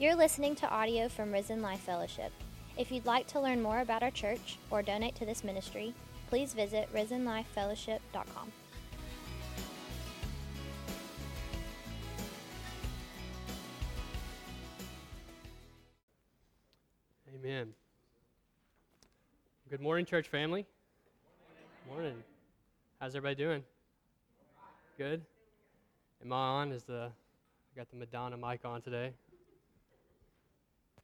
You're listening to audio from Risen Life Fellowship. If you'd like to learn more about our church or donate to this ministry, please visit risenlifefellowship.com. Amen. Good morning, church family. Morning. How's everybody doing? Good. Am I on? Is the I got the Madonna mic on today?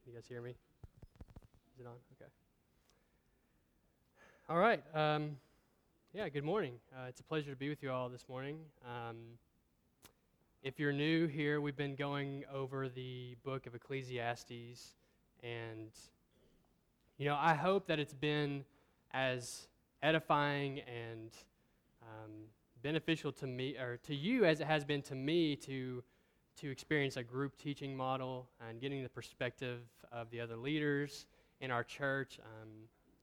Can you guys hear me? Is it on? Okay. All right. Um, yeah. Good morning. Uh, it's a pleasure to be with you all this morning. Um, if you're new here, we've been going over the book of Ecclesiastes, and you know, I hope that it's been as edifying and um, beneficial to me or to you as it has been to me to to experience a group teaching model and getting the perspective of the other leaders in our church. Um,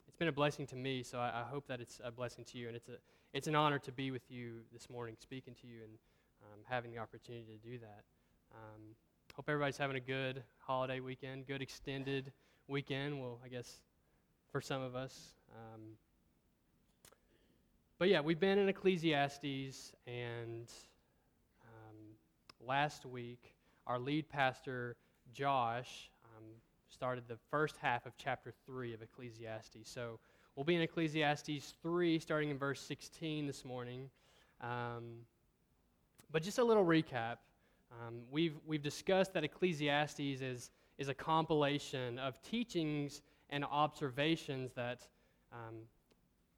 it's been a blessing to me, so I, I, hope that it's a blessing to you. And it's a it's an honor to be with you this morning, speaking to you and um, having the opportunity to do that. Um, hope everybody's having a good holiday weekend, good extended weekend. Well, I guess for some of us. Um, but yeah, we've been in Ecclesiastes, and last week, our lead pastor, Josh, um, started the first half of chapter 3 of Ecclesiastes. So we'll be in Ecclesiastes 3, starting in verse 16 this morning. Um, but just a little recap. Um, we've, we've discussed that Ecclesiastes is, is a compilation of teachings and observations that um,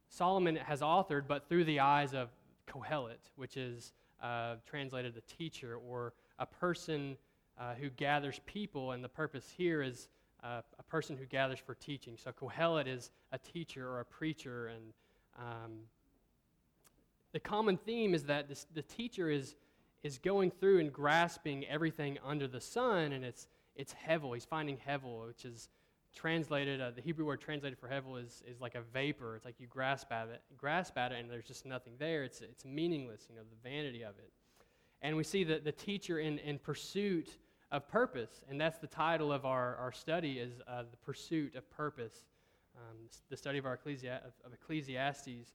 Solomon has authored, but through the eyes of Kohelet, which is uh, translated a teacher or a person uh, who gathers people, and the purpose here is uh, a person who gathers for teaching. So Kohelet is a teacher or a preacher, and um, the common theme is that this, the teacher is, is going through and grasping everything under the sun, and it's, it's hevel. He's finding hevel, which is translated, uh, the Hebrew word translated for hevel is, is like a vapor. It's like you grasp at it, grasp at it, and there's just nothing there. It's, it's meaningless, you know, the vanity of it. And we see that the teacher in, in pursuit of purpose, and that's the title of our, our study is uh, the pursuit of purpose, um, the study of our Ecclesi- of, of Ecclesiastes.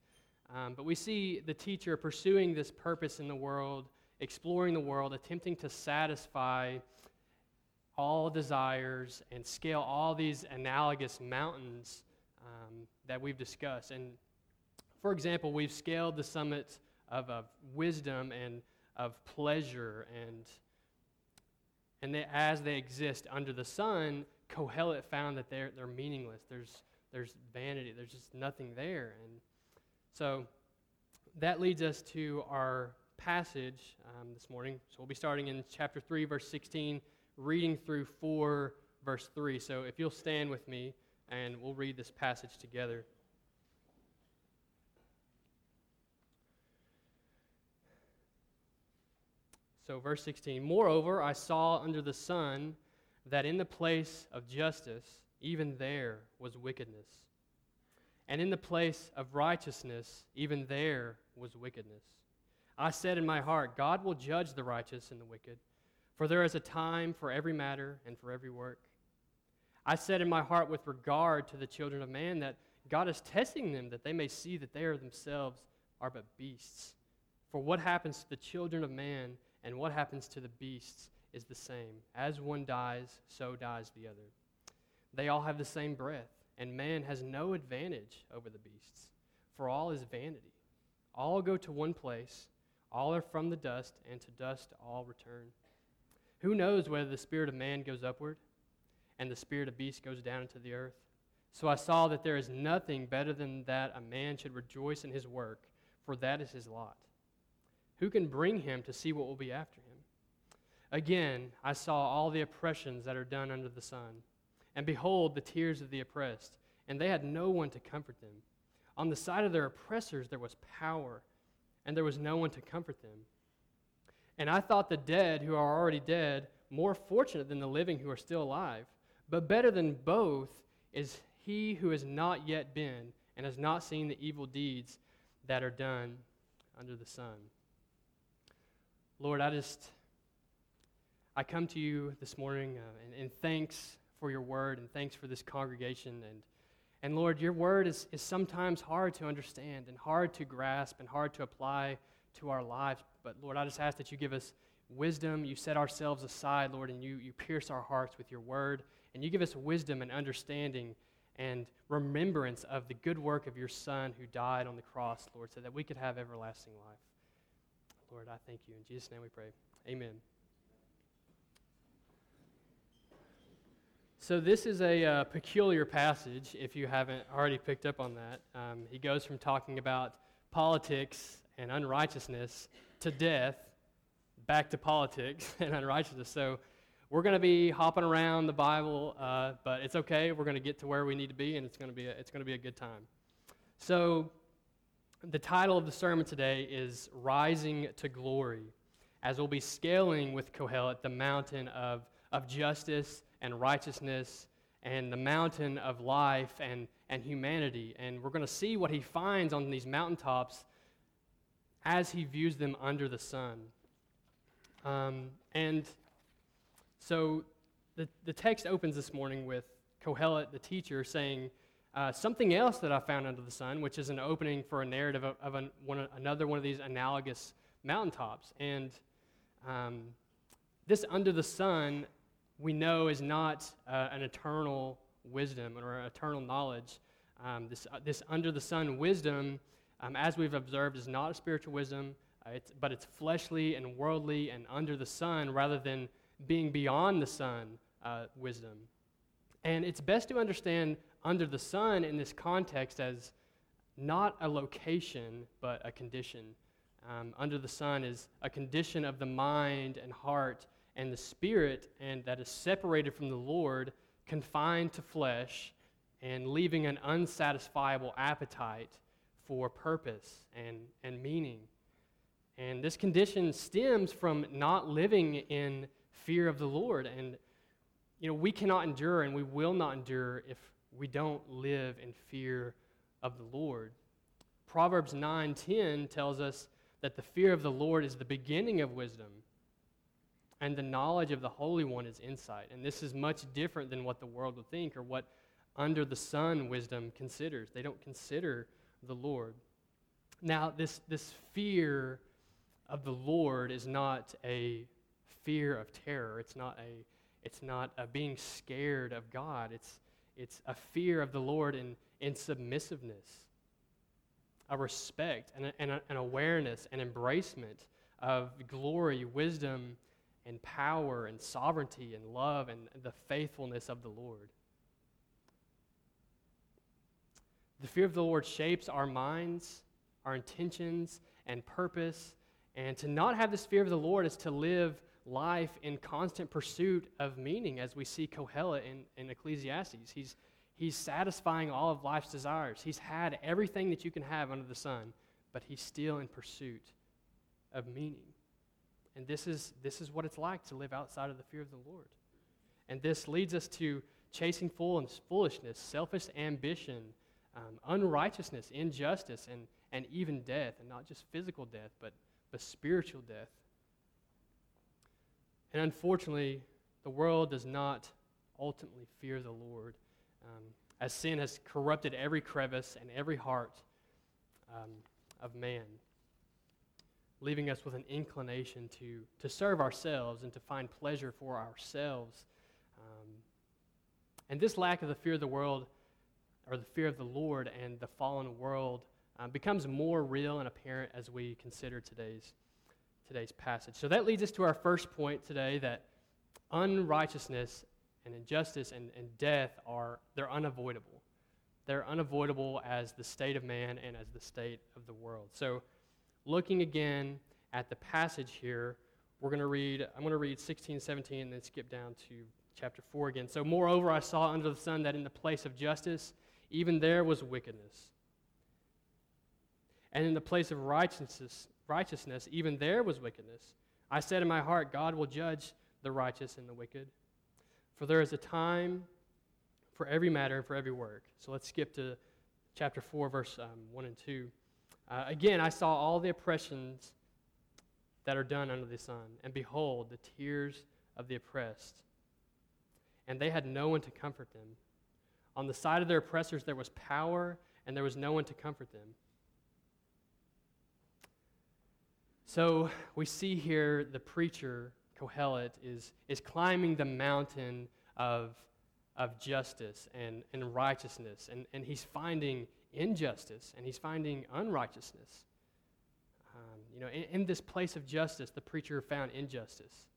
Um, but we see the teacher pursuing this purpose in the world, exploring the world, attempting to satisfy all desires and scale all these analogous mountains um, that we've discussed. And for example, we've scaled the summit of, of wisdom and of pleasure, and, and they, as they exist under the sun, Kohelet found that they're, they're meaningless. There's, there's vanity, there's just nothing there. And so that leads us to our passage um, this morning. So we'll be starting in chapter 3, verse 16 reading through 4, verse 3. So if you'll stand with me and we'll read this passage together. So, verse 16 Moreover, I saw under the sun that in the place of justice, even there was wickedness. And in the place of righteousness, even there was wickedness. I said in my heart, God will judge the righteous and the wicked for there is a time for every matter and for every work. I said in my heart with regard to the children of man that God is testing them that they may see that they are themselves are but beasts. For what happens to the children of man and what happens to the beasts is the same. As one dies, so dies the other. They all have the same breath, and man has no advantage over the beasts, for all is vanity. All go to one place, all are from the dust, and to dust all return. Who knows whether the spirit of man goes upward and the spirit of beast goes down into the earth? So I saw that there is nothing better than that a man should rejoice in his work, for that is his lot. Who can bring him to see what will be after him? Again, I saw all the oppressions that are done under the sun. And behold, the tears of the oppressed, and they had no one to comfort them. On the side of their oppressors there was power, and there was no one to comfort them. And I thought the dead who are already dead more fortunate than the living who are still alive. But better than both is he who has not yet been and has not seen the evil deeds that are done under the sun. Lord, I just I come to you this morning uh, in, in thanks for your word and thanks for this congregation. And, and Lord, your word is, is sometimes hard to understand and hard to grasp and hard to apply to our lives. But Lord, I just ask that you give us wisdom. You set ourselves aside, Lord, and you, you pierce our hearts with your word. And you give us wisdom and understanding and remembrance of the good work of your Son who died on the cross, Lord, so that we could have everlasting life. Lord, I thank you. In Jesus' name we pray. Amen. So, this is a uh, peculiar passage, if you haven't already picked up on that. Um, he goes from talking about politics and unrighteousness to death, back to politics and unrighteousness. So, we're going to be hopping around the Bible, uh, but it's okay. We're going to get to where we need to be, and it's going to be a, it's going to be a good time. So, the title of the sermon today is Rising to Glory, as we'll be scaling with Kohelet the mountain of, of justice and righteousness and the mountain of life and, and humanity. And we're going to see what he finds on these mountaintops as he views them under the sun. Um, and so the, the text opens this morning with Kohelet, the teacher, saying uh, something else that I found under the sun, which is an opening for a narrative of, of an, one, another one of these analogous mountaintops. And um, this under the sun we know is not uh, an eternal wisdom or eternal knowledge. Um, this, uh, this under the sun wisdom, um, as we've observed, is not a spiritual wisdom, uh, it's, but it's fleshly and worldly and under the sun rather than being beyond the sun uh, wisdom. And it's best to understand under the sun in this context as not a location, but a condition. Um, under the sun is a condition of the mind and heart and the spirit, and that is separated from the Lord, confined to flesh, and leaving an unsatisfiable appetite for purpose and, and meaning. And this condition stems from not living in fear of the Lord. And, you know, we cannot endure and we will not endure if we don't live in fear of the Lord. Proverbs 9:10 tells us that the fear of the Lord is the beginning of wisdom and the knowledge of the Holy One is insight. And this is much different than what the world would think or what under the sun wisdom considers. They don't consider the Lord. Now, this, this fear of the Lord is not a fear of terror. It's not a, it's not a being scared of God. It's, it's a fear of the Lord in, in submissiveness, a respect, and, a, and a, an awareness, an embracement of glory, wisdom, and power and sovereignty and love and the faithfulness of the Lord. The fear of the Lord shapes our minds, our intentions, and purpose. And to not have this fear of the Lord is to live life in constant pursuit of meaning, as we see Kohelet in, in Ecclesiastes. He's, he's satisfying all of life's desires. He's had everything that you can have under the sun, but he's still in pursuit of meaning. And this is, this is what it's like to live outside of the fear of the Lord. And this leads us to chasing foolishness, selfish ambition, um, unrighteousness, injustice, and, and even death. And not just physical death, but, but spiritual death. And unfortunately, the world does not ultimately fear the Lord, um, as sin has corrupted every crevice and every heart um, of man leaving us with an inclination to, to serve ourselves and to find pleasure for ourselves. Um, and this lack of the fear of the world, or the fear of the Lord and the fallen world, um, becomes more real and apparent as we consider today's, today's passage. So that leads us to our first point today that unrighteousness and injustice and, and death are they're unavoidable. They're unavoidable as the state of man and as the state of the world. So looking again at the passage here, we're going to read, I'm going to read 16, 17, and then skip down to chapter 4 again. So, moreover, I saw under the sun that in the place of justice, even there was wickedness. And in the place of righteousness, righteousness, even there was wickedness. I said in my heart, God will judge the righteous and the wicked. For there is a time for every matter and for every work. So let's skip to chapter 4, verse um, 1 and 2. Uh, again, I saw all the oppressions that are done under the sun, and behold, the tears of the oppressed. And they had no one to comfort them. On the side of their oppressors, there was power, and there was no one to comfort them. So we see here the preacher, Kohelet, is, is climbing the mountain of, of justice and, and righteousness, and, and he's finding injustice and he's finding unrighteousness. Um, you know, in, in, this place of justice, the preacher found injustice.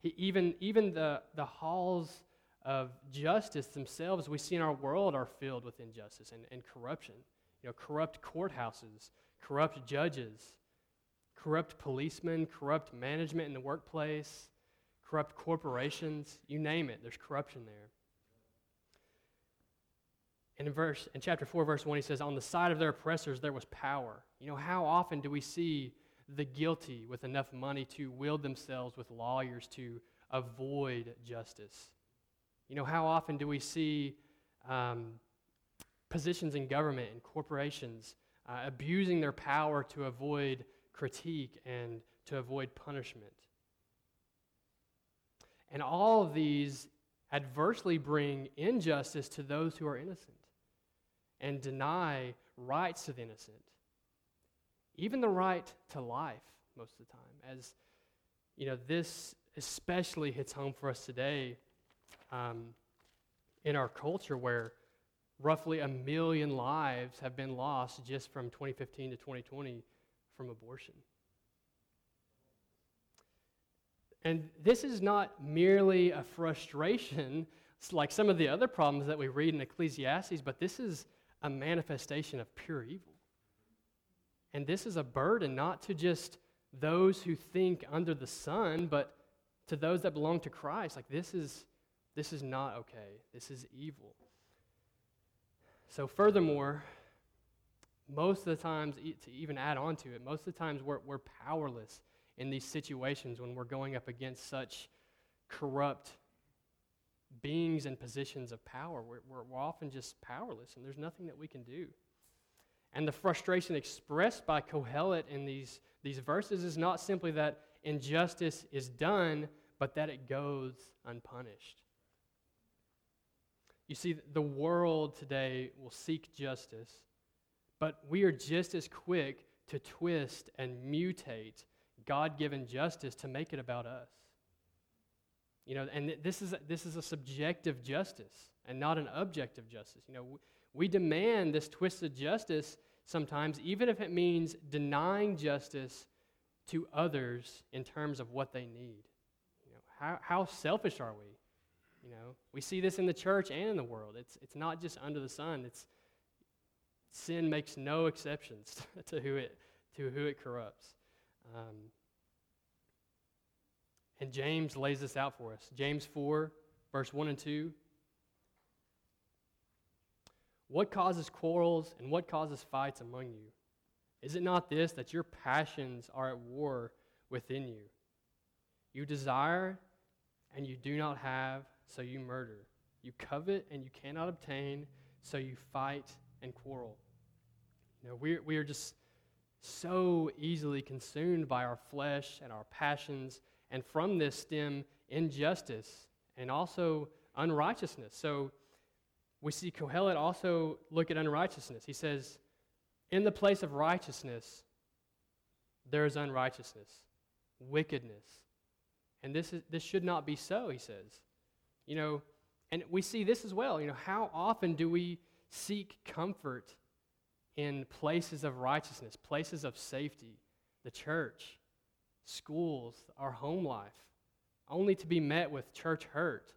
He, even even the, the halls of justice themselves we see in our world are filled with injustice and, and corruption. You know, corrupt courthouses, corrupt judges, corrupt policemen, corrupt management in the workplace, corrupt corporations, you name it, there's corruption there. And in verse in chapter 4 verse 1 he says on the side of their oppressors there was power. You know, how often do we see the guilty with enough money to wield themselves with lawyers to avoid justice? You know, how often do we see um, positions in government and corporations uh, abusing their power to avoid critique and to avoid punishment? And all of these adversely bring injustice to those who are innocent and deny rights to the innocent, even the right to life most of the time. As you know, this especially hits home for us today um, in our culture where roughly a million lives have been lost just from 2015 to 2020 from abortion. And this is not merely a frustration like some of the other problems that we read in Ecclesiastes, but this is a manifestation of pure evil. And this is a burden not to just those who think under the sun, but to those that belong to Christ. Like this is this is not okay. This is evil. So furthermore, most of the times, to even add on to it, most of the times we're, we're powerless in these situations when we're going up against such corrupt beings and positions of power. We're, we're, often just powerless, and there's nothing that we can do. And the frustration expressed by Kohelet in these, these verses is not simply that injustice is done, but that it goes unpunished. You see, the world today will seek justice, but we are just as quick to twist and mutate God given justice to make it about us. You know, and this is, this is a subjective justice and not an objective justice. You know, we demand this twisted justice sometimes, even if it means denying justice to others in terms of what they need. You know, how, how selfish are we? You know, we see this in the church and in the world. It's, it's not just under the sun. It's sin makes no exceptions to who it, to who it corrupts. Um, and James lays this out for us. James 4, verse 1 and 2. What causes quarrels and what causes fights among you? Is it not this, that your passions are at war within you? You desire and you do not have, so you murder. You covet and you cannot obtain, so you fight and quarrel. You know, we we are just so easily consumed by our flesh and our passions and from this stem injustice and also unrighteousness. So we see Kohelet also look at unrighteousness. He says, In the place of righteousness, there is unrighteousness, wickedness. And this, is, this should not be so, he says. You know, and we see this as well. You know, how often do we seek comfort in places of righteousness, places of safety, the church, schools, our home life, only to be met with church hurt,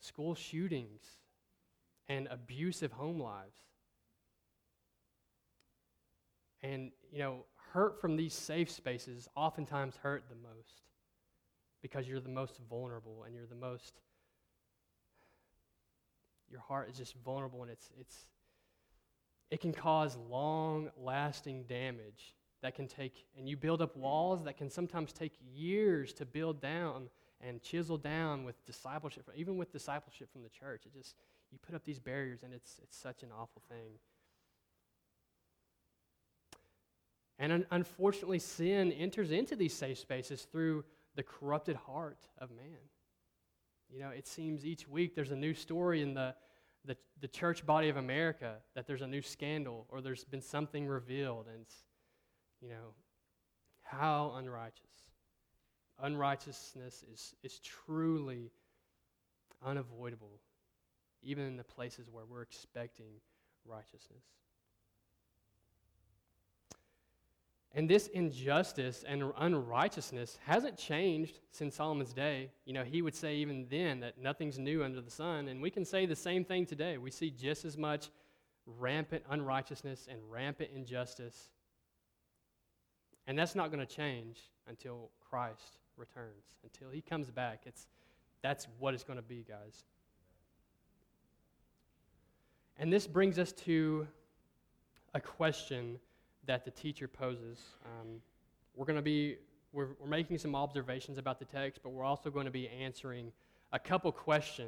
school shootings, and abusive home lives. And, you know, hurt from these safe spaces oftentimes hurt the most because you're the most vulnerable and you're the most your heart is just vulnerable and it's it's it can cause long lasting damage that can take, and you build up walls that can sometimes take years to build down and chisel down with discipleship, even with discipleship from the church. It just, you put up these barriers, and it's, it's such an awful thing. And un- unfortunately, sin enters into these safe spaces through the the corrupted heart of man. You know, it seems each week there's a new story in the, the, the church body of America that there's a new scandal or there's been something revealed. And you know, how unrighteous. Unrighteousness is, is truly unavoidable, even in the places where we're expecting righteousness. And this injustice and unrighteousness hasn't changed since Solomon's day. You know, he would say even then that nothing's new under the sun. And we can say the same thing today. We see just as much rampant unrighteousness and rampant injustice. And that's not going to change until Christ returns, until he comes back. It's, that's what it's going to be, guys. And this brings us to a question that the teacher poses. Um, we're going to be we're, we're making some observations about the text, but we're also going to be answering a couple question,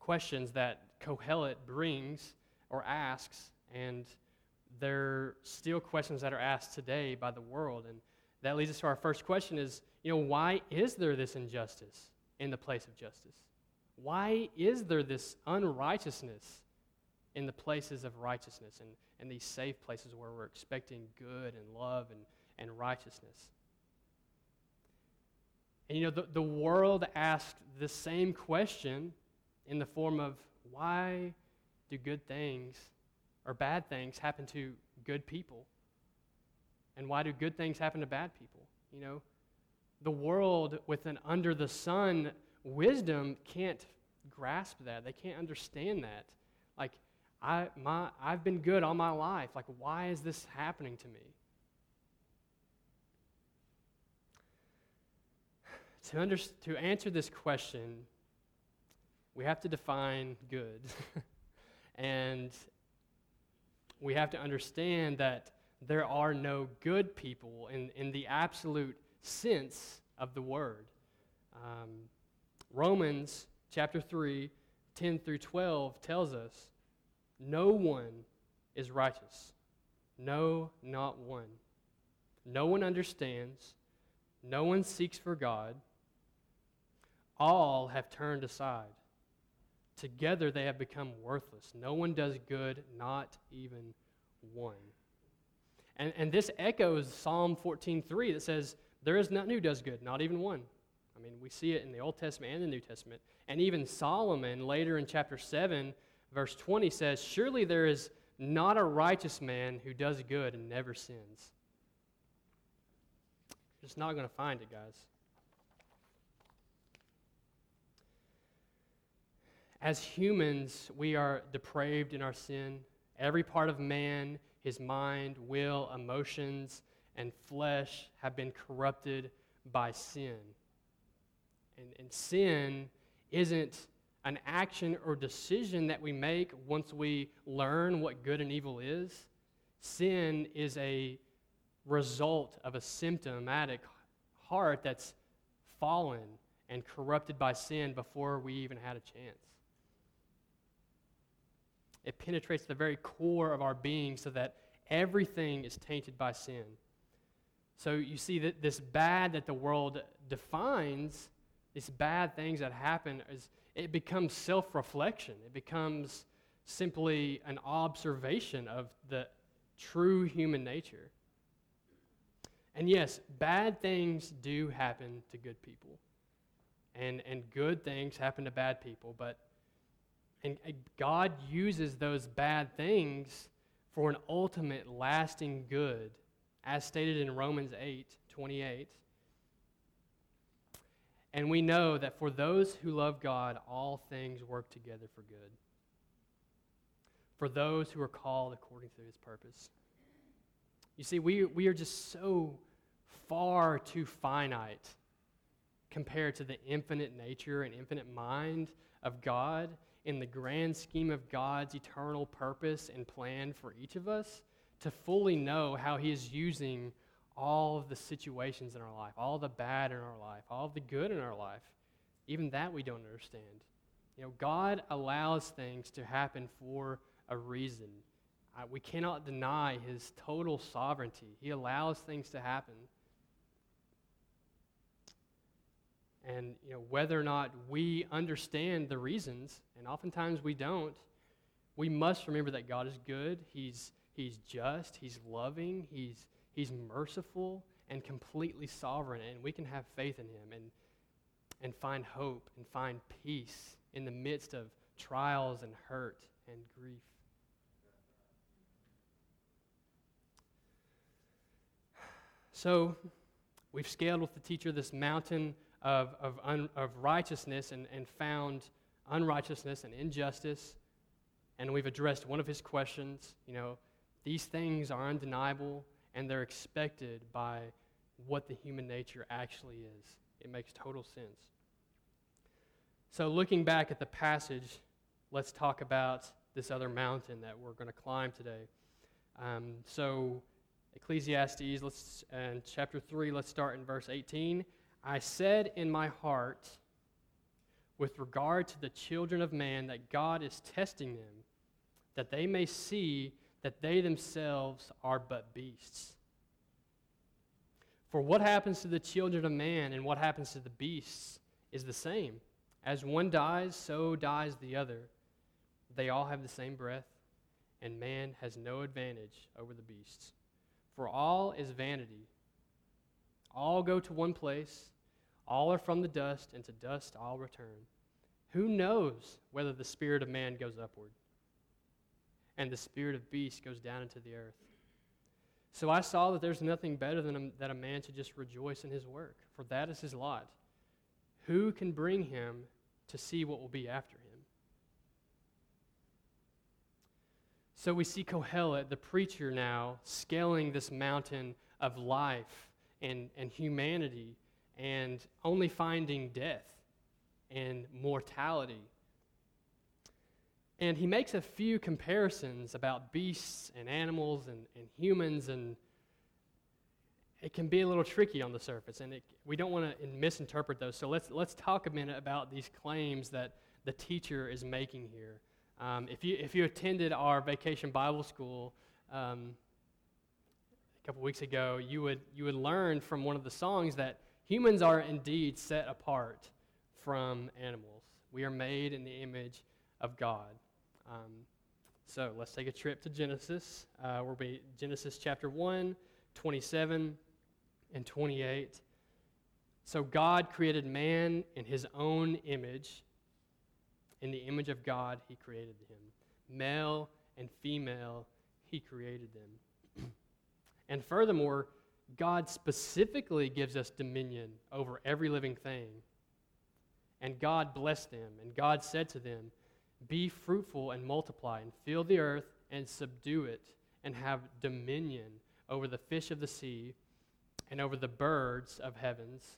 questions that Kohelet brings or asks, and they're still questions that are asked today by the world. And that leads us to our first question is, you know, why is there this injustice in the place of justice? Why is there this unrighteousness in the places of righteousness and, and these safe places where we're expecting good and love and, and righteousness. And you know, the, the world asked the same question in the form of why do good things or bad things happen to good people? And why do good things happen to bad people? You know, the world with an under the sun wisdom can't grasp that. They can't understand that. Like, I, my, I've been good all my life. Like, why is this happening to me? To, under, to answer this question, we have to define good. and we have to understand that there are no good people in, in the absolute sense of the word. Um, Romans chapter 3, 10 through 12 tells us no one is righteous. No, not one. No one understands. No one seeks for God. All have turned aside. Together they have become worthless. No one does good, not even one. And, and this echoes Psalm 14.3 that says, There is none who does good, not even one. I mean, we see it in the Old Testament and the New Testament. And even Solomon, later in chapter 7, verse 20 says, Surely there is not a righteous man who does good and never sins. You're just not going to find it, guys. As humans, we are depraved in our sin. Every part of man, his mind, will, emotions, and flesh have been corrupted by sin. And, and sin isn't an action or decision that we make once we learn what good and evil is. Sin is a result of a symptomatic heart that's fallen and corrupted by sin before we even had a chance. It penetrates the very core of our being so that everything is tainted by sin. So you see that this bad that the world defines, these bad things that happen, is it becomes self reflection. It becomes simply an observation of the true human nature. And yes, bad things do happen to good people. And, and good things happen to bad people, but and God uses those bad things for an ultimate lasting good, as stated in Romans 8 28. And we know that for those who love God, all things work together for good. For those who are called according to his purpose. You see, we, we are just so far too finite compared to the infinite nature and infinite mind of God in the grand scheme of God's eternal purpose and plan for each of us to fully know how he is using all of the situations in our life, all the bad in our life, all of the good in our life. Even that we don't understand. You know, God allows things to happen for a reason. Uh, we cannot deny his total sovereignty. He allows things to happen. And you know, whether or not we understand the reasons, and oftentimes we don't, we must remember that God is good. He's, he's just. He's loving. He's, he's merciful and completely sovereign. And we can have faith in Him and, and find hope and find peace in the midst of trials and hurt and grief. So, we've scaled with the teacher this mountain of, of, un, of righteousness and, and found unrighteousness and injustice. And we've addressed one of his questions. You know, these things are undeniable and they're expected by what the human nature actually is. It makes total sense. So, looking back at the passage, let's talk about this other mountain that we're going to climb today. Um, so, Ecclesiastes, let's, and chapter 3, let's start in verse 18. I said in my heart, with regard to the children of man, that God is testing them, that they may see that they themselves are but beasts. For what happens to the children of man and what happens to the beasts is the same. As one dies, so dies the other. They all have the same breath, and man has no advantage over the beasts. For all is vanity. All go to one place, all are from the dust, and to dust all return. Who knows whether the spirit of man goes upward and the spirit of beast goes down into the earth? So I saw that there's nothing better than a, that a man should just rejoice in his work, for that is his lot. Who can bring him to see what will be after him? So we see Kohelet, the preacher now, scaling this mountain of life and, and humanity and only finding death and mortality. And he makes a few comparisons about beasts and animals and, and humans, and it can be a little tricky on the surface, and it, we don't want to misinterpret those. So let's, let's talk a minute about these claims that the teacher is making here. Um, if, you, if you attended our vacation Bible school um, a couple weeks ago, you would, you would learn from one of the songs that humans are indeed set apart from animals. We are made in the image of God. Um, so let's take a trip to Genesis. Uh, we'll be Genesis chapter 1, 27 and 28. So God created man in his own image. In the image of God, he created him. Male and female, he created them. and furthermore, God specifically gives us dominion over every living thing. And God blessed them, and God said to them, Be fruitful and multiply, and fill the earth and subdue it, and have dominion over the fish of the sea, and over the birds of heavens,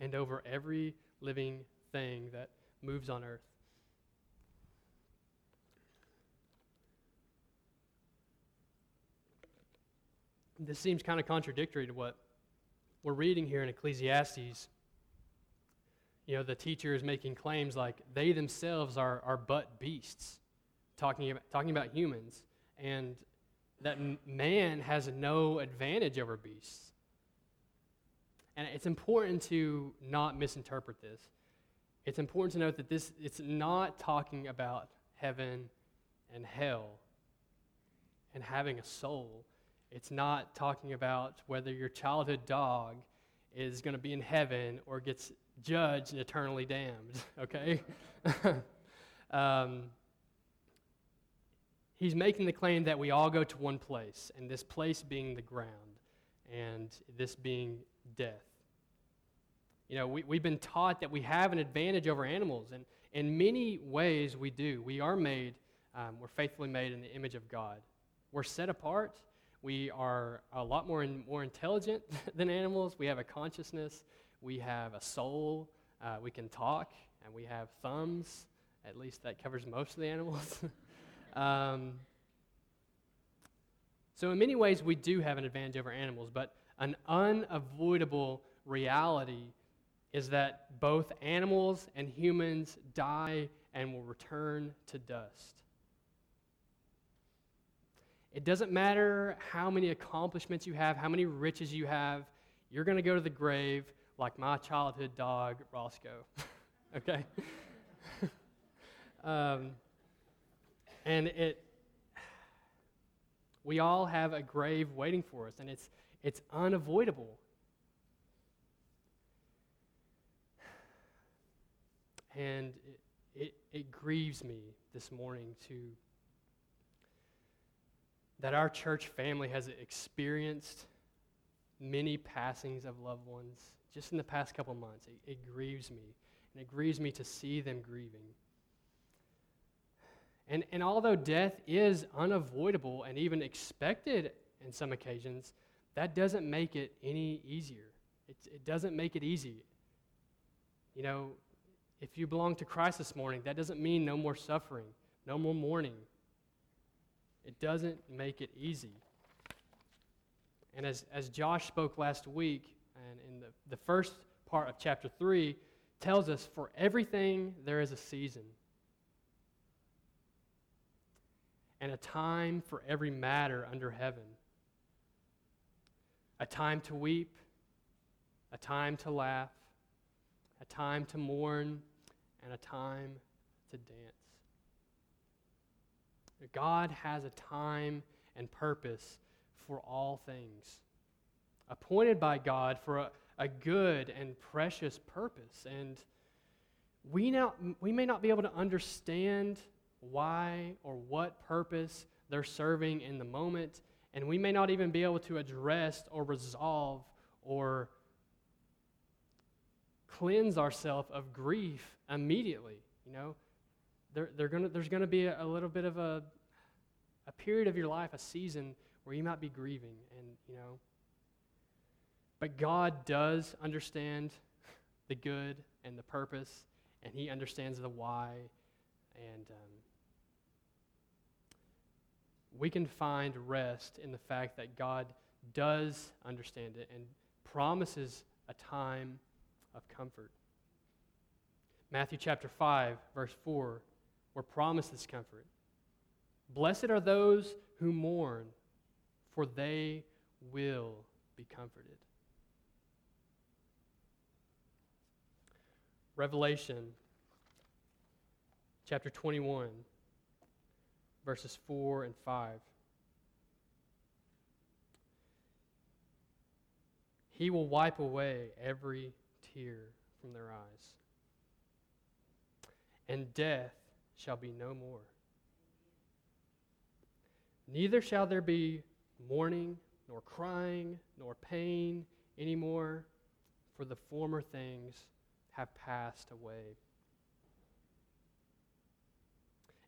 and over every living thing that moves on earth. This seems kind of contradictory to what we're reading here in Ecclesiastes. You know, the teacher is making claims like they themselves are, are but beasts, talking about, talking about humans, and that man has no advantage over beasts. And it's important to not misinterpret this it's important to note that this it's not talking about heaven and hell and having a soul. It's not talking about whether your childhood dog is going to be in heaven or gets judged and eternally damned, okay? um, he's making the claim that we all go to one place, and this place being the ground, and this being death. You know, we, we've been taught that we have an advantage over animals, and in many ways we do. We are made, um, we're faithfully made in the image of God. We're set apart. We are a lot more, in, more intelligent than animals. We have a consciousness. We have a soul. Uh, we can talk, and we have thumbs. At least that covers most of the animals. um, so, in many ways, we do have an advantage over animals, but an unavoidable reality is that both animals and humans die and will return to dust. It doesn't matter how many accomplishments you have, how many riches you have, you're going to go to the grave like my childhood dog, Roscoe. okay? um, and it, we all have a grave waiting for us, and it's, it's unavoidable. And it, it, it grieves me this morning to that our church family has experienced many passings of loved ones just in the past couple months. It, it grieves me, and it grieves me to see them grieving. And, and although death is unavoidable and even expected in some occasions, that doesn't make it any easier. It, it doesn't make it easy. You know, if you belong to Christ this morning, that doesn't mean no more suffering, no more mourning. It doesn't make it easy. And as, as Josh spoke last week, and in the, the first part of chapter 3, tells us for everything there is a season and a time for every matter under heaven a time to weep, a time to laugh, a time to mourn, and a time to dance. God has a time and purpose for all things, appointed by God for a, a good and precious purpose. And we, now, we may not be able to understand why or what purpose they're serving in the moment, and we may not even be able to address or resolve or cleanse ourselves of grief immediately. You know, there, they're gonna, there's going to be a, a, little bit of a, a period of your life, a season where you might be grieving, and you know. But God does understand the good and the purpose, and He understands the why, and um, we can find rest in the fact that God does understand it and promises a time of comfort. Matthew chapter 5, verse 4, we're promised this comfort. Blessed are those who mourn, for they will be comforted. Revelation chapter 21, verses 4 and 5. He will wipe away every tear from their eyes, and death shall be no more. Neither shall there be mourning, nor crying, nor pain anymore, for the former things have passed away.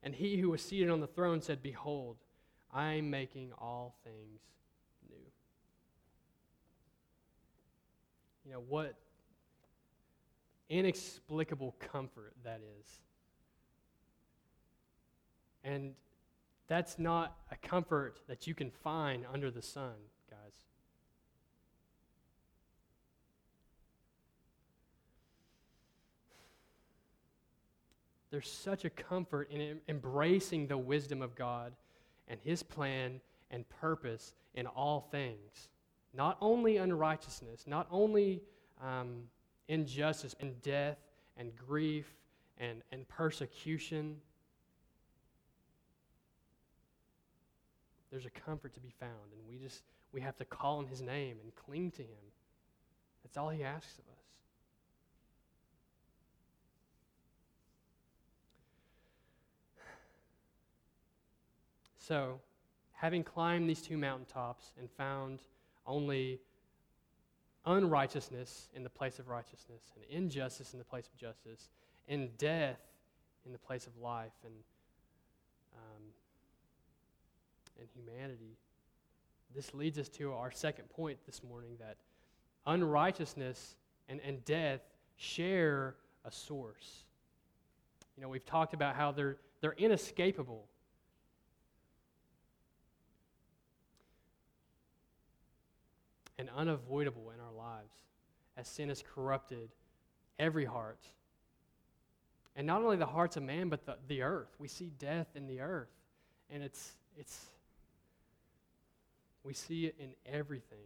And he who was seated on the throne said, Behold, I am making all things new. You know, what inexplicable comfort that is. And that's not a comfort that you can find under the sun, guys. There's such a comfort in embracing the wisdom of God and His plan and purpose in all things. Not only unrighteousness, not only um, injustice and death and grief and, and persecution there's a comfort to be found. And we just, we have to call on his name and cling to him. That's all he asks of us. So, having climbed these two mountaintops and found only unrighteousness in the place of righteousness, and injustice in the place of justice, and death in the place of life, and um, and humanity. This leads us to our second point this morning that unrighteousness and, and death share a source. You know, we've talked about how they're, they're inescapable. And unavoidable in our lives as sin has corrupted every heart. And not only the hearts of man, but the, the earth. We see death in the earth. And it's, it's we see it in everything.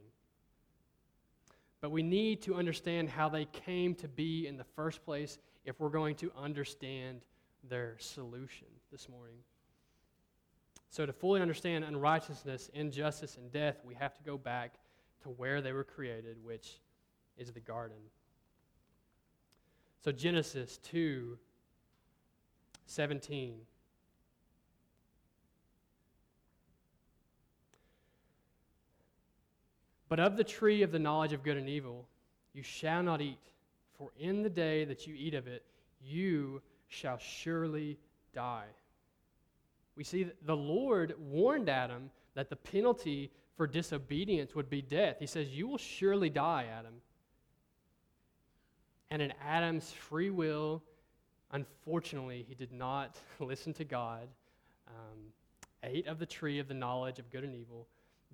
But we need to understand how they came to be in the first place if we're going to understand their solution this morning. So, to fully understand unrighteousness, injustice, and death, we have to go back to where they were created, which is the garden. So, Genesis 2 17. But of the tree of the knowledge of good and evil you shall not eat, for in the day that you eat of it, you shall surely die. We see the Lord warned Adam that the penalty for disobedience would be death. He says, You will surely die, Adam. And in Adam's free will, unfortunately, he did not listen to God, um, ate of the tree of the knowledge of good and evil,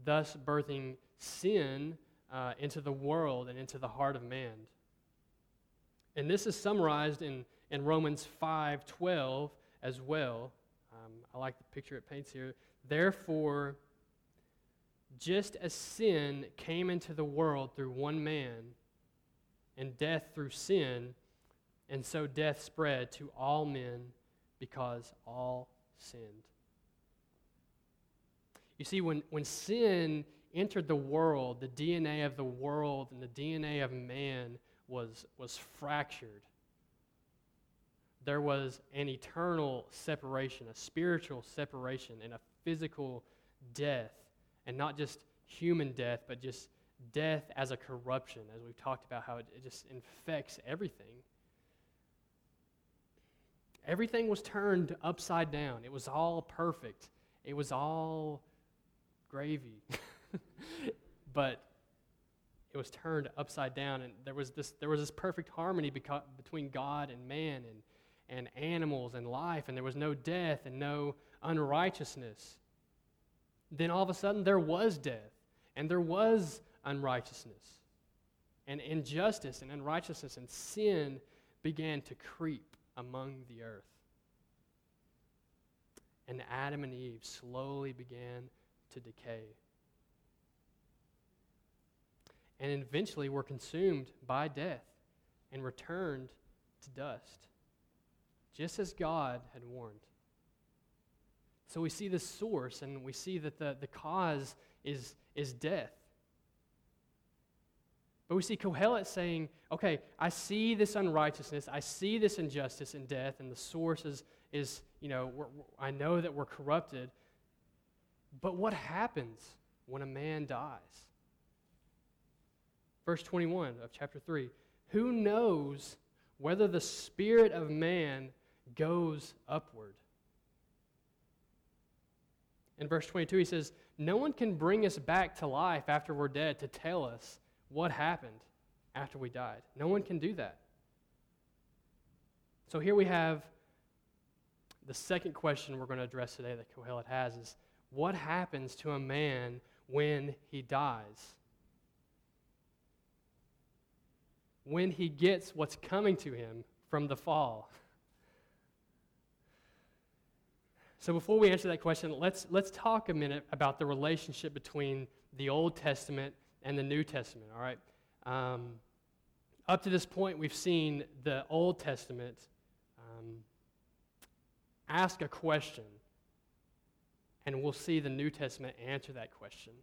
thus birthing sin uh, into the world and into the heart of man. And this is summarized in, in Romans 5:12 as well. Um, I like the picture it paints here. Therefore, just as sin came into the world through one man, and death through sin, and so death spread to all men because all sinned. You see, when, when sin entered the world, the DNA of the world and the DNA of man was, was fractured. There was an eternal separation, a spiritual separation, and a physical death. And not just human death, but just death as a corruption, as we've talked about how it, it just infects everything. Everything was turned upside down. It was all perfect. It was all gravy. but it was turned upside down, and there was this, there was this perfect harmony beca- between God and man and, and animals and life, and there was no death and no unrighteousness. Then all of a sudden, there was death, and there was unrighteousness, and injustice and unrighteousness and sin began to creep among the earth. And Adam and Eve slowly began to decay. And eventually were consumed by death and returned to dust, just as God had warned. So we see the source and we see that the, the cause is, is death. But we see Kohelet saying, okay, I see this unrighteousness, I see this injustice and death, and the source is, is you know, I know that we're corrupted. But what happens when a man dies? Verse 21 of chapter 3 Who knows whether the spirit of man goes upward? In verse 22, he says, No one can bring us back to life after we're dead to tell us what happened after we died. No one can do that. So here we have the second question we're going to address today that Kohelet has is what happens to a man when he dies? When he gets what's coming to him from the fall. So before we answer that question, let's, let's talk a minute about the relationship between the Old Testament and the New Testament, all right? Um, up to this point, we've seen the Old Testament um, ask a question, and we'll see the New Testament answer that question.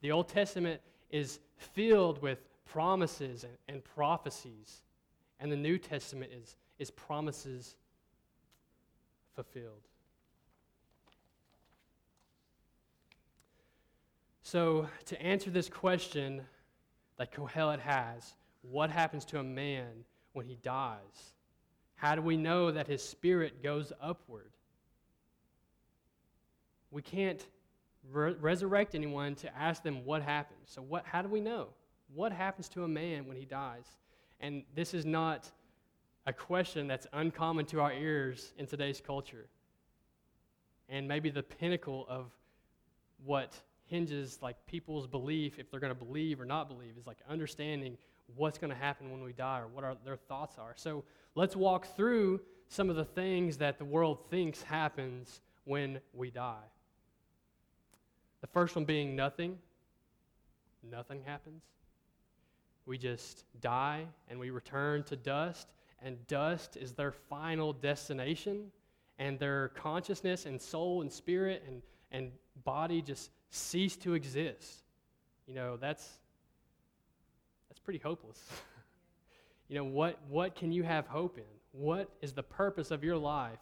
The Old Testament is filled with promises and, and prophecies, and the New Testament is, is promises fulfilled. So, to answer this question that Kohelet has, what happens to a man when he dies? How do we know that his spirit goes upward? We can't re- resurrect anyone to ask them what happened. So, what, how do we know? What happens to a man when he dies? And this is not a question that's uncommon to our ears in today's culture. And maybe the pinnacle of what hinges like people's belief, if they're going to believe or not believe, is like understanding what's going to happen when we die or what our, their thoughts are. So let's walk through some of the things that the world thinks happens when we die. The first one being nothing. Nothing happens. we just die and we return to dust, and dust is their final destination, and their consciousness and soul and spirit and, and body just cease to exist. You know, that's, that's pretty hopeless. you know, what, what can you have hope in? What is the purpose of your life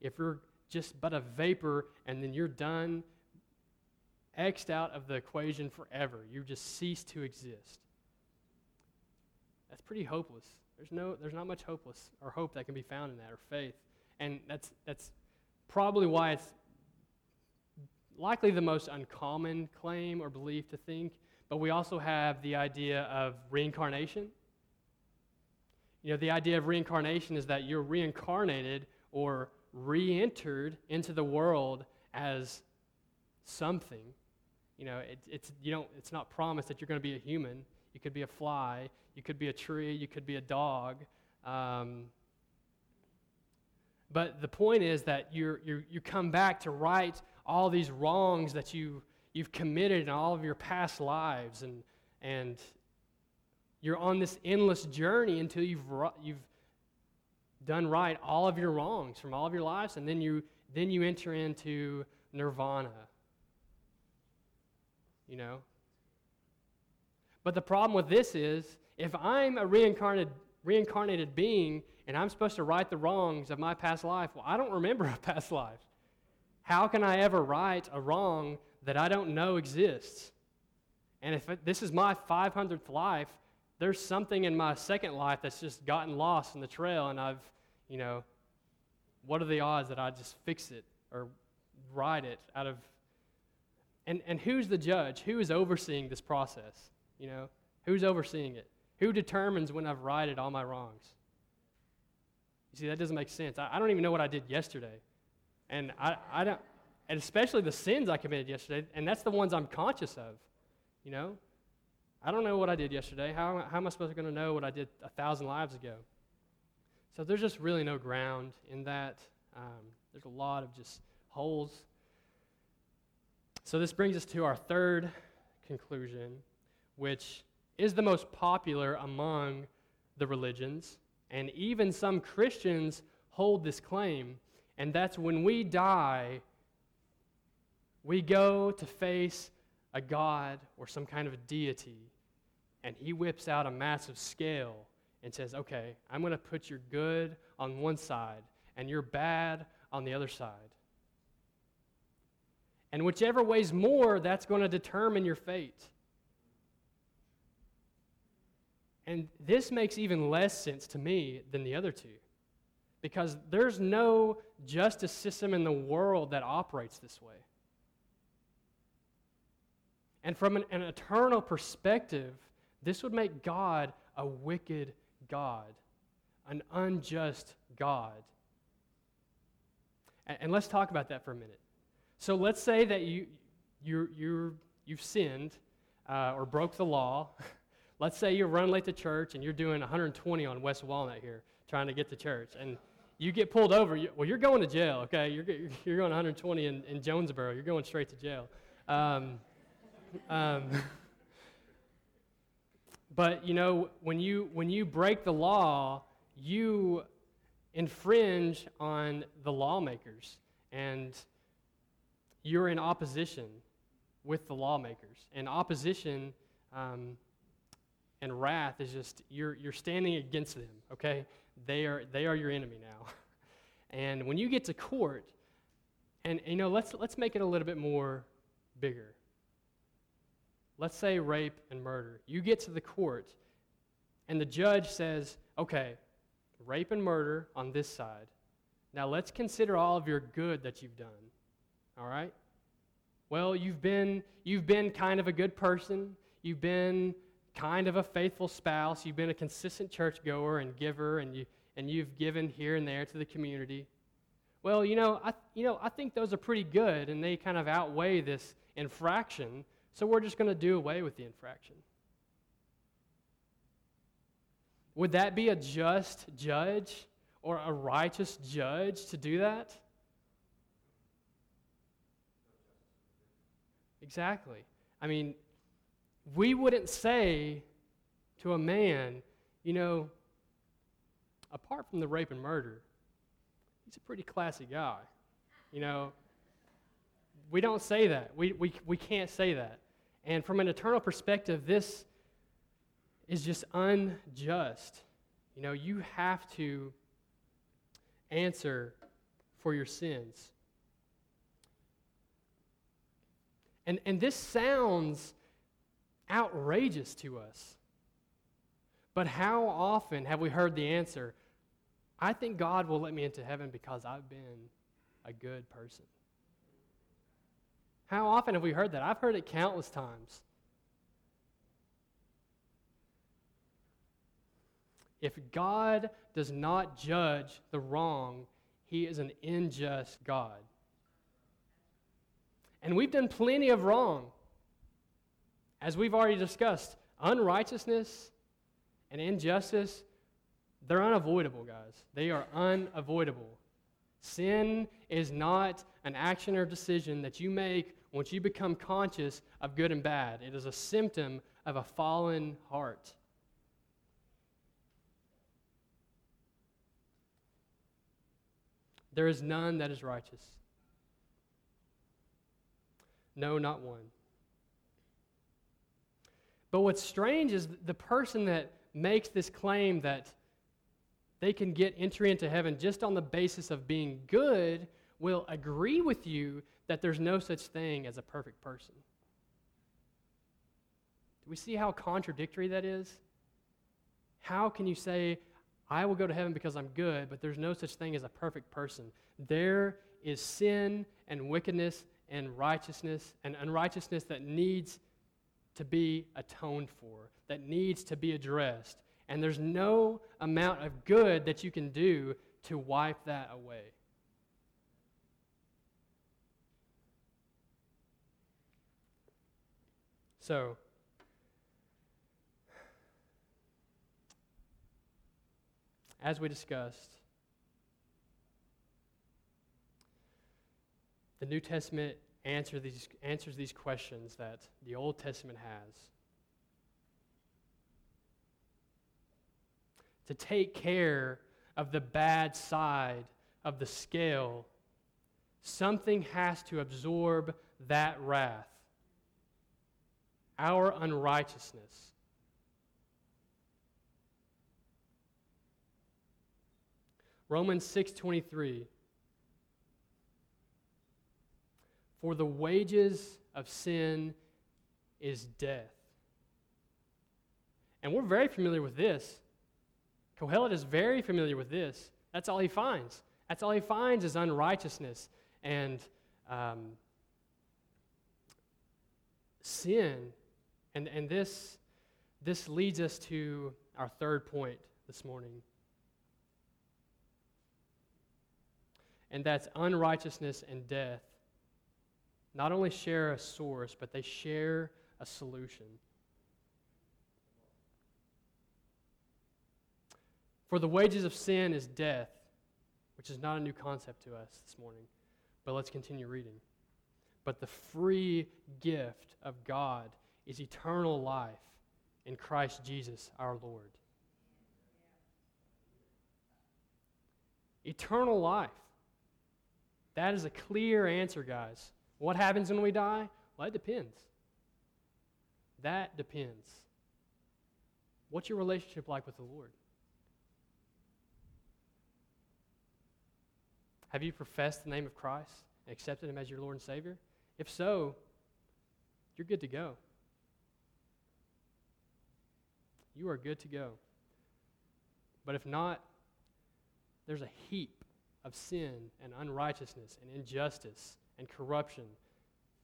if you're just but a vapor and then you're done, X'd out of the equation forever? You just cease to exist. That's pretty hopeless. There's, no, there's not much hopeless or hope that can be found in that or faith. And that's, that's probably why it's likely the most uncommon claim or belief to think. But we also have the idea of reincarnation. You know, the idea of reincarnation is that you're reincarnated or re entered into the world as something. You know, it, it's, you don't, it's not promised that you're going to be a human. You could be a fly. You could be a tree. You could be a dog. Um, but the point is that you you you come back to right all these wrongs that you, you've committed in all of your past lives. And, and you're on this endless journey until you've, you've done right all of your wrongs from all of your lives. And then you, then you enter into nirvana. You know? But the problem with this is if I'm a reincarnated, reincarnated being and I'm supposed to right the wrongs of my past life, well, I don't remember a past life. How can I ever right a wrong that I don't know exists? And if it, this is my 500th life, there's something in my second life that's just gotten lost in the trail, and I've, you know, what are the odds that I just fix it or right it out of. And, and who's the judge? Who is overseeing this process? You know, who's overseeing it? Who determines when I've righted all my wrongs? You see, that doesn't make sense. I, I don't even know what I did yesterday. And I, I don't, and especially the sins I committed yesterday, and that's the ones I'm conscious of. You know? I don't know what I did yesterday. How, how am I supposed to going to know what I did a thousand lives ago? So there's just really no ground in that. Um, there's a lot of just holes. So this brings us to our third conclusion, which is the most popular among the religions, and even some Christians hold this claim and that's when we die, we go to face a God or some kind of a deity, and he whips out a massive scale and says, Okay, I'm going to put your good on one side and your bad on the other side. And whichever weighs more, that's going to determine your fate. And this makes even less sense to me than the other two because there's no justice system in the world that operates this way. And from an, an, eternal perspective, this would make God a wicked God, an unjust God. And, and let's talk about that for a minute. So let's say that you, you you you've sinned uh, or broke the law. let's say you're running late to church and you're doing 120 on West Walnut here, trying to get to church. And you get pulled over, you, well, you're going to jail, okay? You're, you're going 120 in, in Jonesboro. You're going straight to jail. Um, um, but, you know, when you, when you break the law, you infringe on the lawmakers, and you're in opposition with the lawmakers. And opposition um, and wrath is just, you're, you're standing against them, okay? They are, they are your enemy now. and when you get to court, and you know, let's, let's make it a little bit more bigger. Let's say rape and murder. You get to the court, and the judge says, okay, rape and murder on this side. Now let's consider all of your good that you've done. All right? Well, you've been, you've been kind of a good person. You've been kind of a faithful spouse, you've been a consistent churchgoer and giver, and, you, and you've given here and there to the community. Well, you know, I, you know, I think those are pretty good, and they kind of outweigh this infraction, so we're just going to do away with the infraction. Would that be a just judge or a righteous judge to do that? Exactly. I mean, we wouldn't say to a man, you know, apart from the rape and murder, he's a pretty classy guy. You know, we don't say that. We, we, we can't say that. And from an eternal perspective, this is just unjust. You know, you have to answer for your sins. And, and this sounds outrageous to us. But how often have we heard the answer, I think God will let me into heaven because I've been a good person? How often have we heard that? I've heard it countless times. If God does not judge the wrong, he is an unjust God. And we've done plenty of wrong. As we've already discussed, unrighteousness and injustice, they're unavoidable, guys. They are unavoidable. Sin is not an action or decision that you make once you become conscious of good and bad. It is a symptom of a fallen heart. There is none that is righteous. No, not one. But what's strange is the person that makes this claim that they can get entry into heaven just on the basis of being good will agree with you that there's no such thing as a perfect person. Do we see how contradictory that is? How can you say, I will go to heaven because I'm good, but there's no such thing as a perfect person? There is sin and wickedness and righteousness and unrighteousness that needs to be atoned for, that needs to be addressed. And there's no amount of good that you can do to wipe that away. So, as we discussed, the New Testament answer these, answers these questions that the Old Testament has. To take care of the bad side of the scale, something has to absorb that wrath our unrighteousness. Romans 6:23 For the wages of sin is death. And we're very familiar with this. Kohelet is very familiar with this. That's all he finds. That's all he finds is unrighteousness and um, sin and, and this, this leads us to our third point this morning. And that's unrighteousness and death not only share a source, but they share a solution. For the wages of sin is death, which is not a new concept to us this morning. But let's continue reading. But the free gift of God is eternal life in Christ Jesus our Lord. Eternal life. That is a clear answer, guys. What happens when we die? Well, it depends. That depends. What's your relationship like with the Lord? Have you professed the name of Christ and accepted Him as your Lord and Savior? If so, you're good to go you are good to go. But if not, there's a heap of sin and unrighteousness and injustice and corruption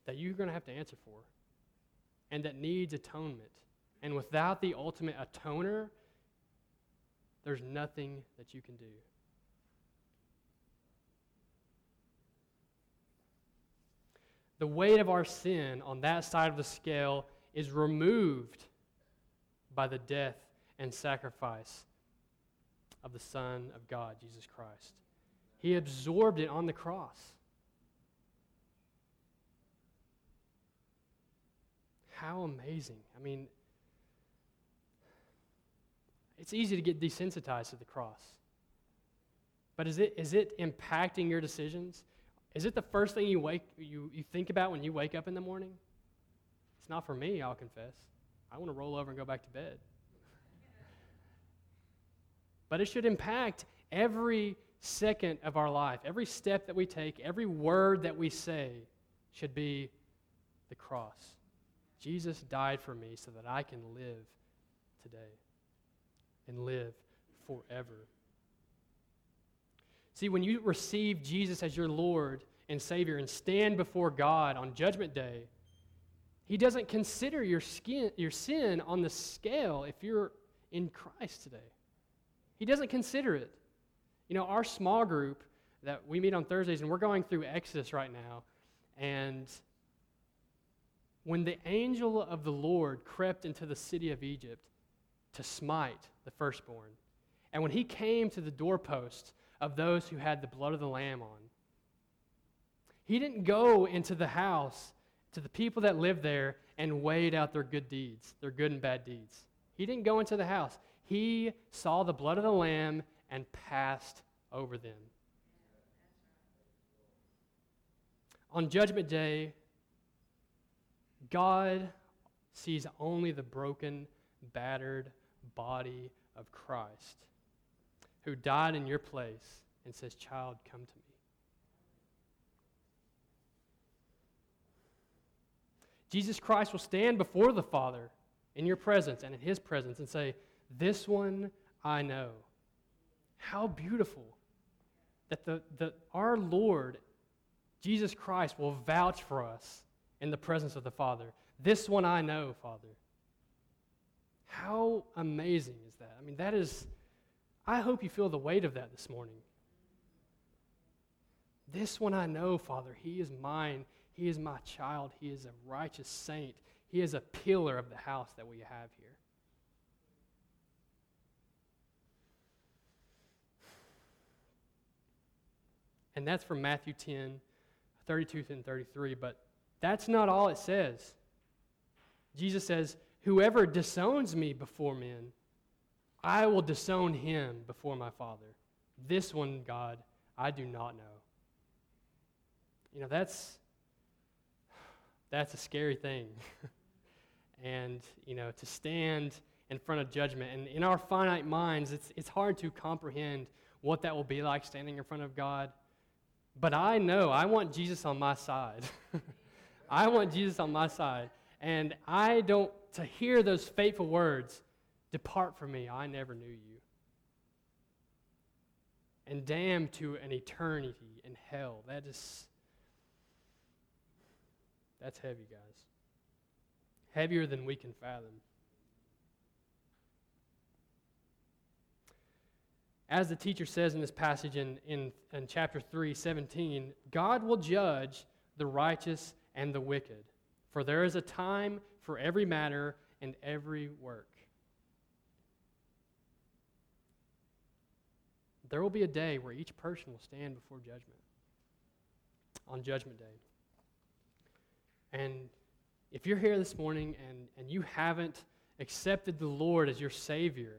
that you're going to have to answer for and that needs atonement. And without the ultimate atoner, there's nothing that you can do. The weight of our sin on that side of the scale is removed by the death and sacrifice of the Son of God, Jesus Christ. He absorbed it on the cross. How amazing. I mean, it's easy to get desensitized to the cross. But is it, is it impacting your decisions? Is it the first thing you, wake, you, you think about when you wake up in the morning? It's not for me, I'll confess. I want to roll over and go back to bed. but it should impact every second of our life. Every step that we take, every word that we say should be the cross. Jesus died for me so that I can live today and live forever. See, when you receive Jesus as your Lord and Savior and stand before God on Judgment Day, He doesn't consider your, skin, your sin on the scale if you're in Christ today. He doesn't consider it. You know, our small group that we meet on Thursdays, and we're going through Exodus right now, and when the angel of the Lord crept into the city of Egypt to smite the firstborn, and when he came to the doorposts of those who had the blood of the Lamb on, he didn't go into the house to the people that lived there and weighed out their good deeds, their good and bad deeds. He didn't go into the house. He saw the blood of the Lamb and passed over them. On Judgment Day, God sees only the broken, battered body of Christ who died in your place and says, Child, come to me. Jesus Christ will stand before the Father in your presence and in his presence and say, This one I know. How beautiful that the, the, our Lord, Jesus Christ, will vouch for us in the presence of the Father. This one I know, Father. How amazing is that? I mean, that is, I hope you feel the weight of that this morning. This one I know, Father. He is mine. He is my child. He is a righteous saint. He is a pillar of the house that we have here. And that's from Matthew 10, 32 and 33. But that's not all it says. Jesus says, Whoever disowns me before men, I will disown him before my Father. This one, God, I do not know. You know, that's that's a scary thing. and, you know, to stand in front of judgment. And in our finite minds, it's, it's hard to comprehend what that will be like standing in front of God. But I know I want Jesus on my side. I want Jesus on my side. And I don't, to hear those fateful words, depart from me, I never knew you. And damned to an eternity in hell. That is, that's heavy, guys. Heavier than we can fathom. As the teacher says in this passage in, in, in chapter 3, 17, God will judge the righteous and the wicked, for there is a time for every matter and every work. There will be a day where each person will stand before judgment on Judgment Day. And if you're here this morning and, and you haven't accepted the Lord as your Savior,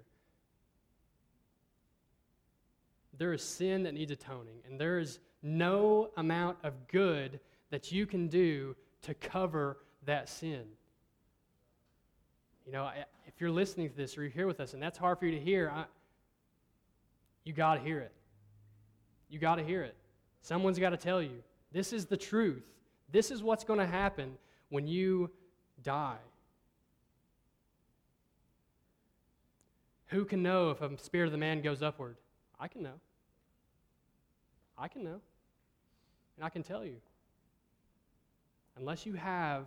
there is sin that needs atoning, and there is no amount of good that you can do to cover that sin. You know, if you're listening to this or you're here with us and that's hard for you to hear, I, you got to hear it. You got to hear it. Someone's got to tell you. This is the truth. This is what's going to happen when you die. Who can know if a spirit of the man goes upward? I can know. I can know. And I can tell you. Unless you have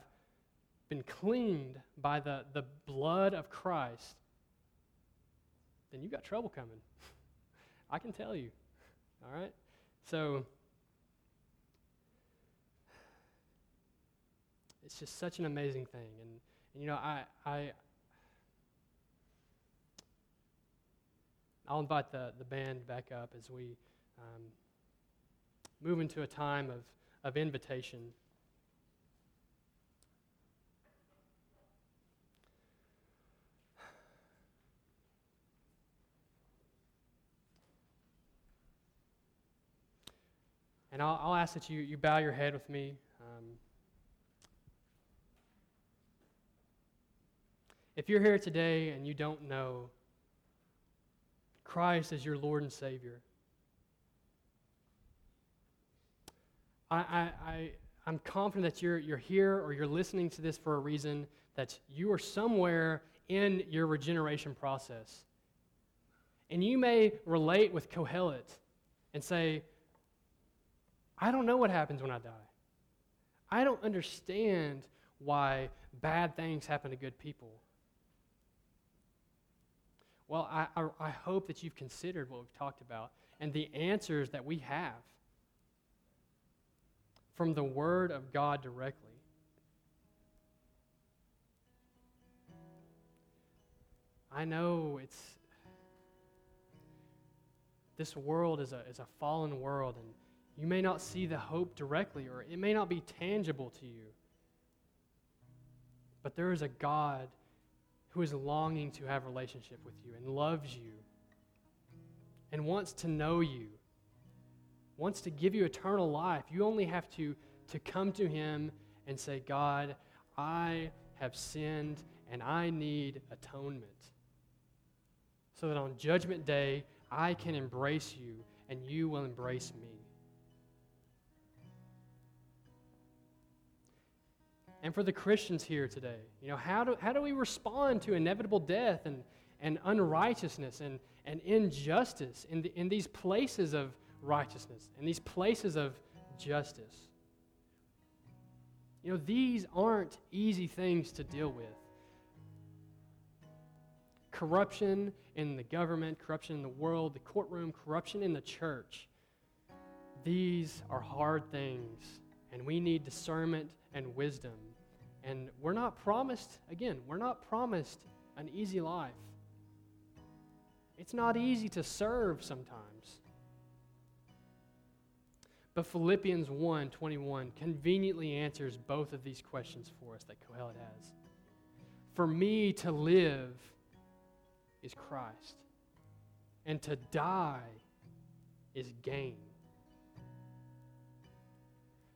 been cleaned by the, the blood of Christ, then you got trouble coming. I can tell you. All right? So, it's just such an amazing thing. And, and you know, I, I, I'll invite the, the band back up as we um, move into a time of, of invitation. And I'll, I'll ask that you, you bow your head with me. Um, if you're here today and you don't know Christ as your Lord and Savior, I, I, I, I'm confident that you're, you're here or you're listening to this for a reason, that you are somewhere in your regeneration process. And you may relate with Kohelet and say, I don't know what happens when I die. I don't understand why bad things happen to good people. Well, I, I, I, hope that you've considered what we've talked about and the answers that we have from the Word of God directly. I know it's this world is a, is a fallen world, and you may not see the hope directly, or it may not be tangible to you. But there is a God who is longing to have relationship with you and loves you and wants to know you, wants to give you eternal life. You only have to, to come to him and say, God, I have sinned and I need atonement so that on Judgment Day, I can embrace you and you will embrace me. And for the Christians here today, you know, how do, how do we respond to inevitable death and, and unrighteousness and, and injustice in, the, in these places of righteousness, in these places of justice? You know, these aren't easy things to deal with corruption in the government, corruption in the world, the courtroom, corruption in the church. These are hard things, and we need discernment and wisdom. And we're not promised, again, we're not promised an easy life. It's not easy to serve sometimes. But Philippians 1 21 conveniently answers both of these questions for us that Kohelet has. For me to live is Christ, and to die is gain.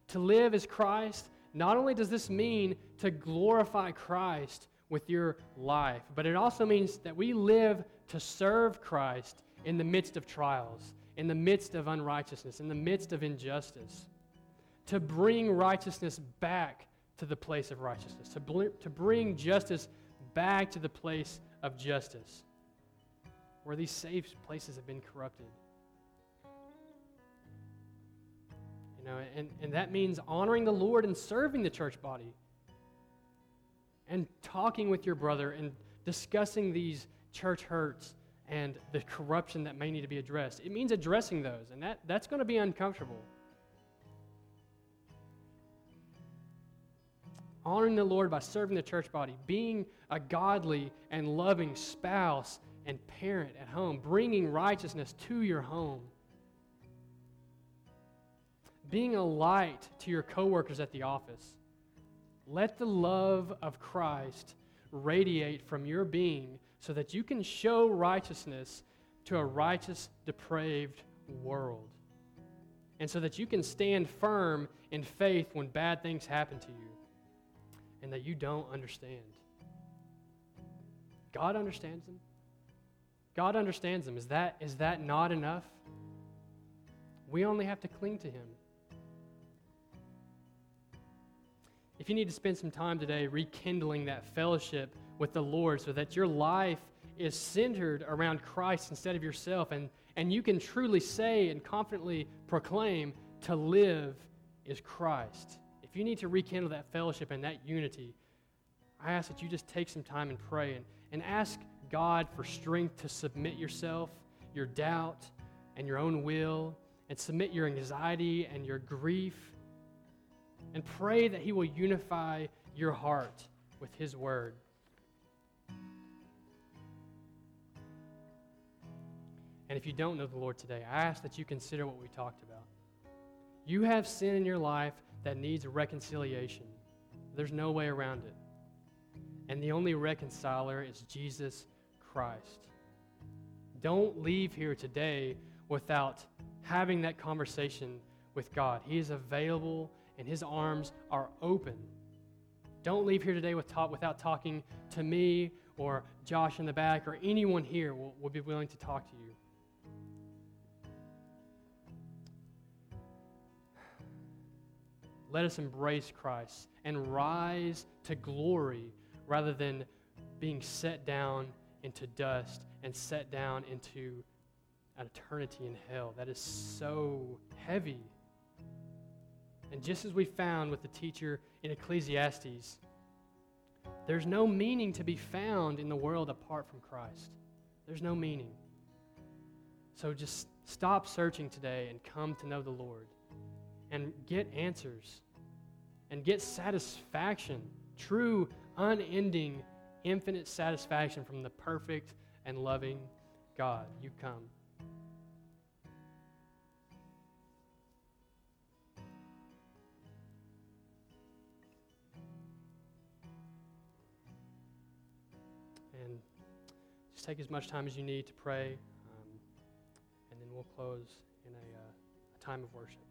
To live is Christ. Not only does this mean to glorify Christ with your life, but it also means that we live to serve Christ in the midst of trials, in the midst of unrighteousness, in the midst of injustice. To bring righteousness back to the place of righteousness, to, bl- to bring justice back to the place of justice where these safe places have been corrupted. Know, and, and that means honoring the Lord and serving the church body. And talking with your brother and discussing these church hurts and the corruption that may need to be addressed. It means addressing those, and that, that's going to be uncomfortable. Honoring the Lord by serving the church body, being a godly and loving spouse and parent at home, bringing righteousness to your home. Being a light to your coworkers at the office. Let the love of Christ radiate from your being so that you can show righteousness to a righteous, depraved world. And so that you can stand firm in faith when bad things happen to you and that you don't understand. God understands them. God understands them. Is that, is that not enough? We only have to cling to Him. If you need to spend some time today rekindling that fellowship with the Lord so that your life is centered around Christ instead of yourself, and, and you can truly say and confidently proclaim to live is Christ. If you need to rekindle that fellowship and that unity, I ask that you just take some time and pray and, and ask God for strength to submit yourself, your doubt, and your own will, and submit your anxiety and your grief. And pray that He will unify your heart with His word. And if you don't know the Lord today, I ask that you consider what we talked about. You have sin in your life that needs reconciliation. There's no way around it. And the only reconciler is Jesus Christ. Don't leave here today without having that conversation with God. He is available and his arms are open. Don't leave here today with talk, without talking to me or Josh in the back or anyone here will, will be willing to talk to you. Let us embrace Christ and rise to glory rather than being set down into dust and set down into an eternity in hell. That is so heavy. And just as we found with the teacher in Ecclesiastes, there's no meaning to be found in the world apart from Christ. There's no meaning. So just stop searching today and come to know the Lord and get answers and get satisfaction, true, unending, infinite satisfaction from the perfect and loving God. You come. Take as much time as you need to pray, um, and then we'll close in a, uh, a time of worship.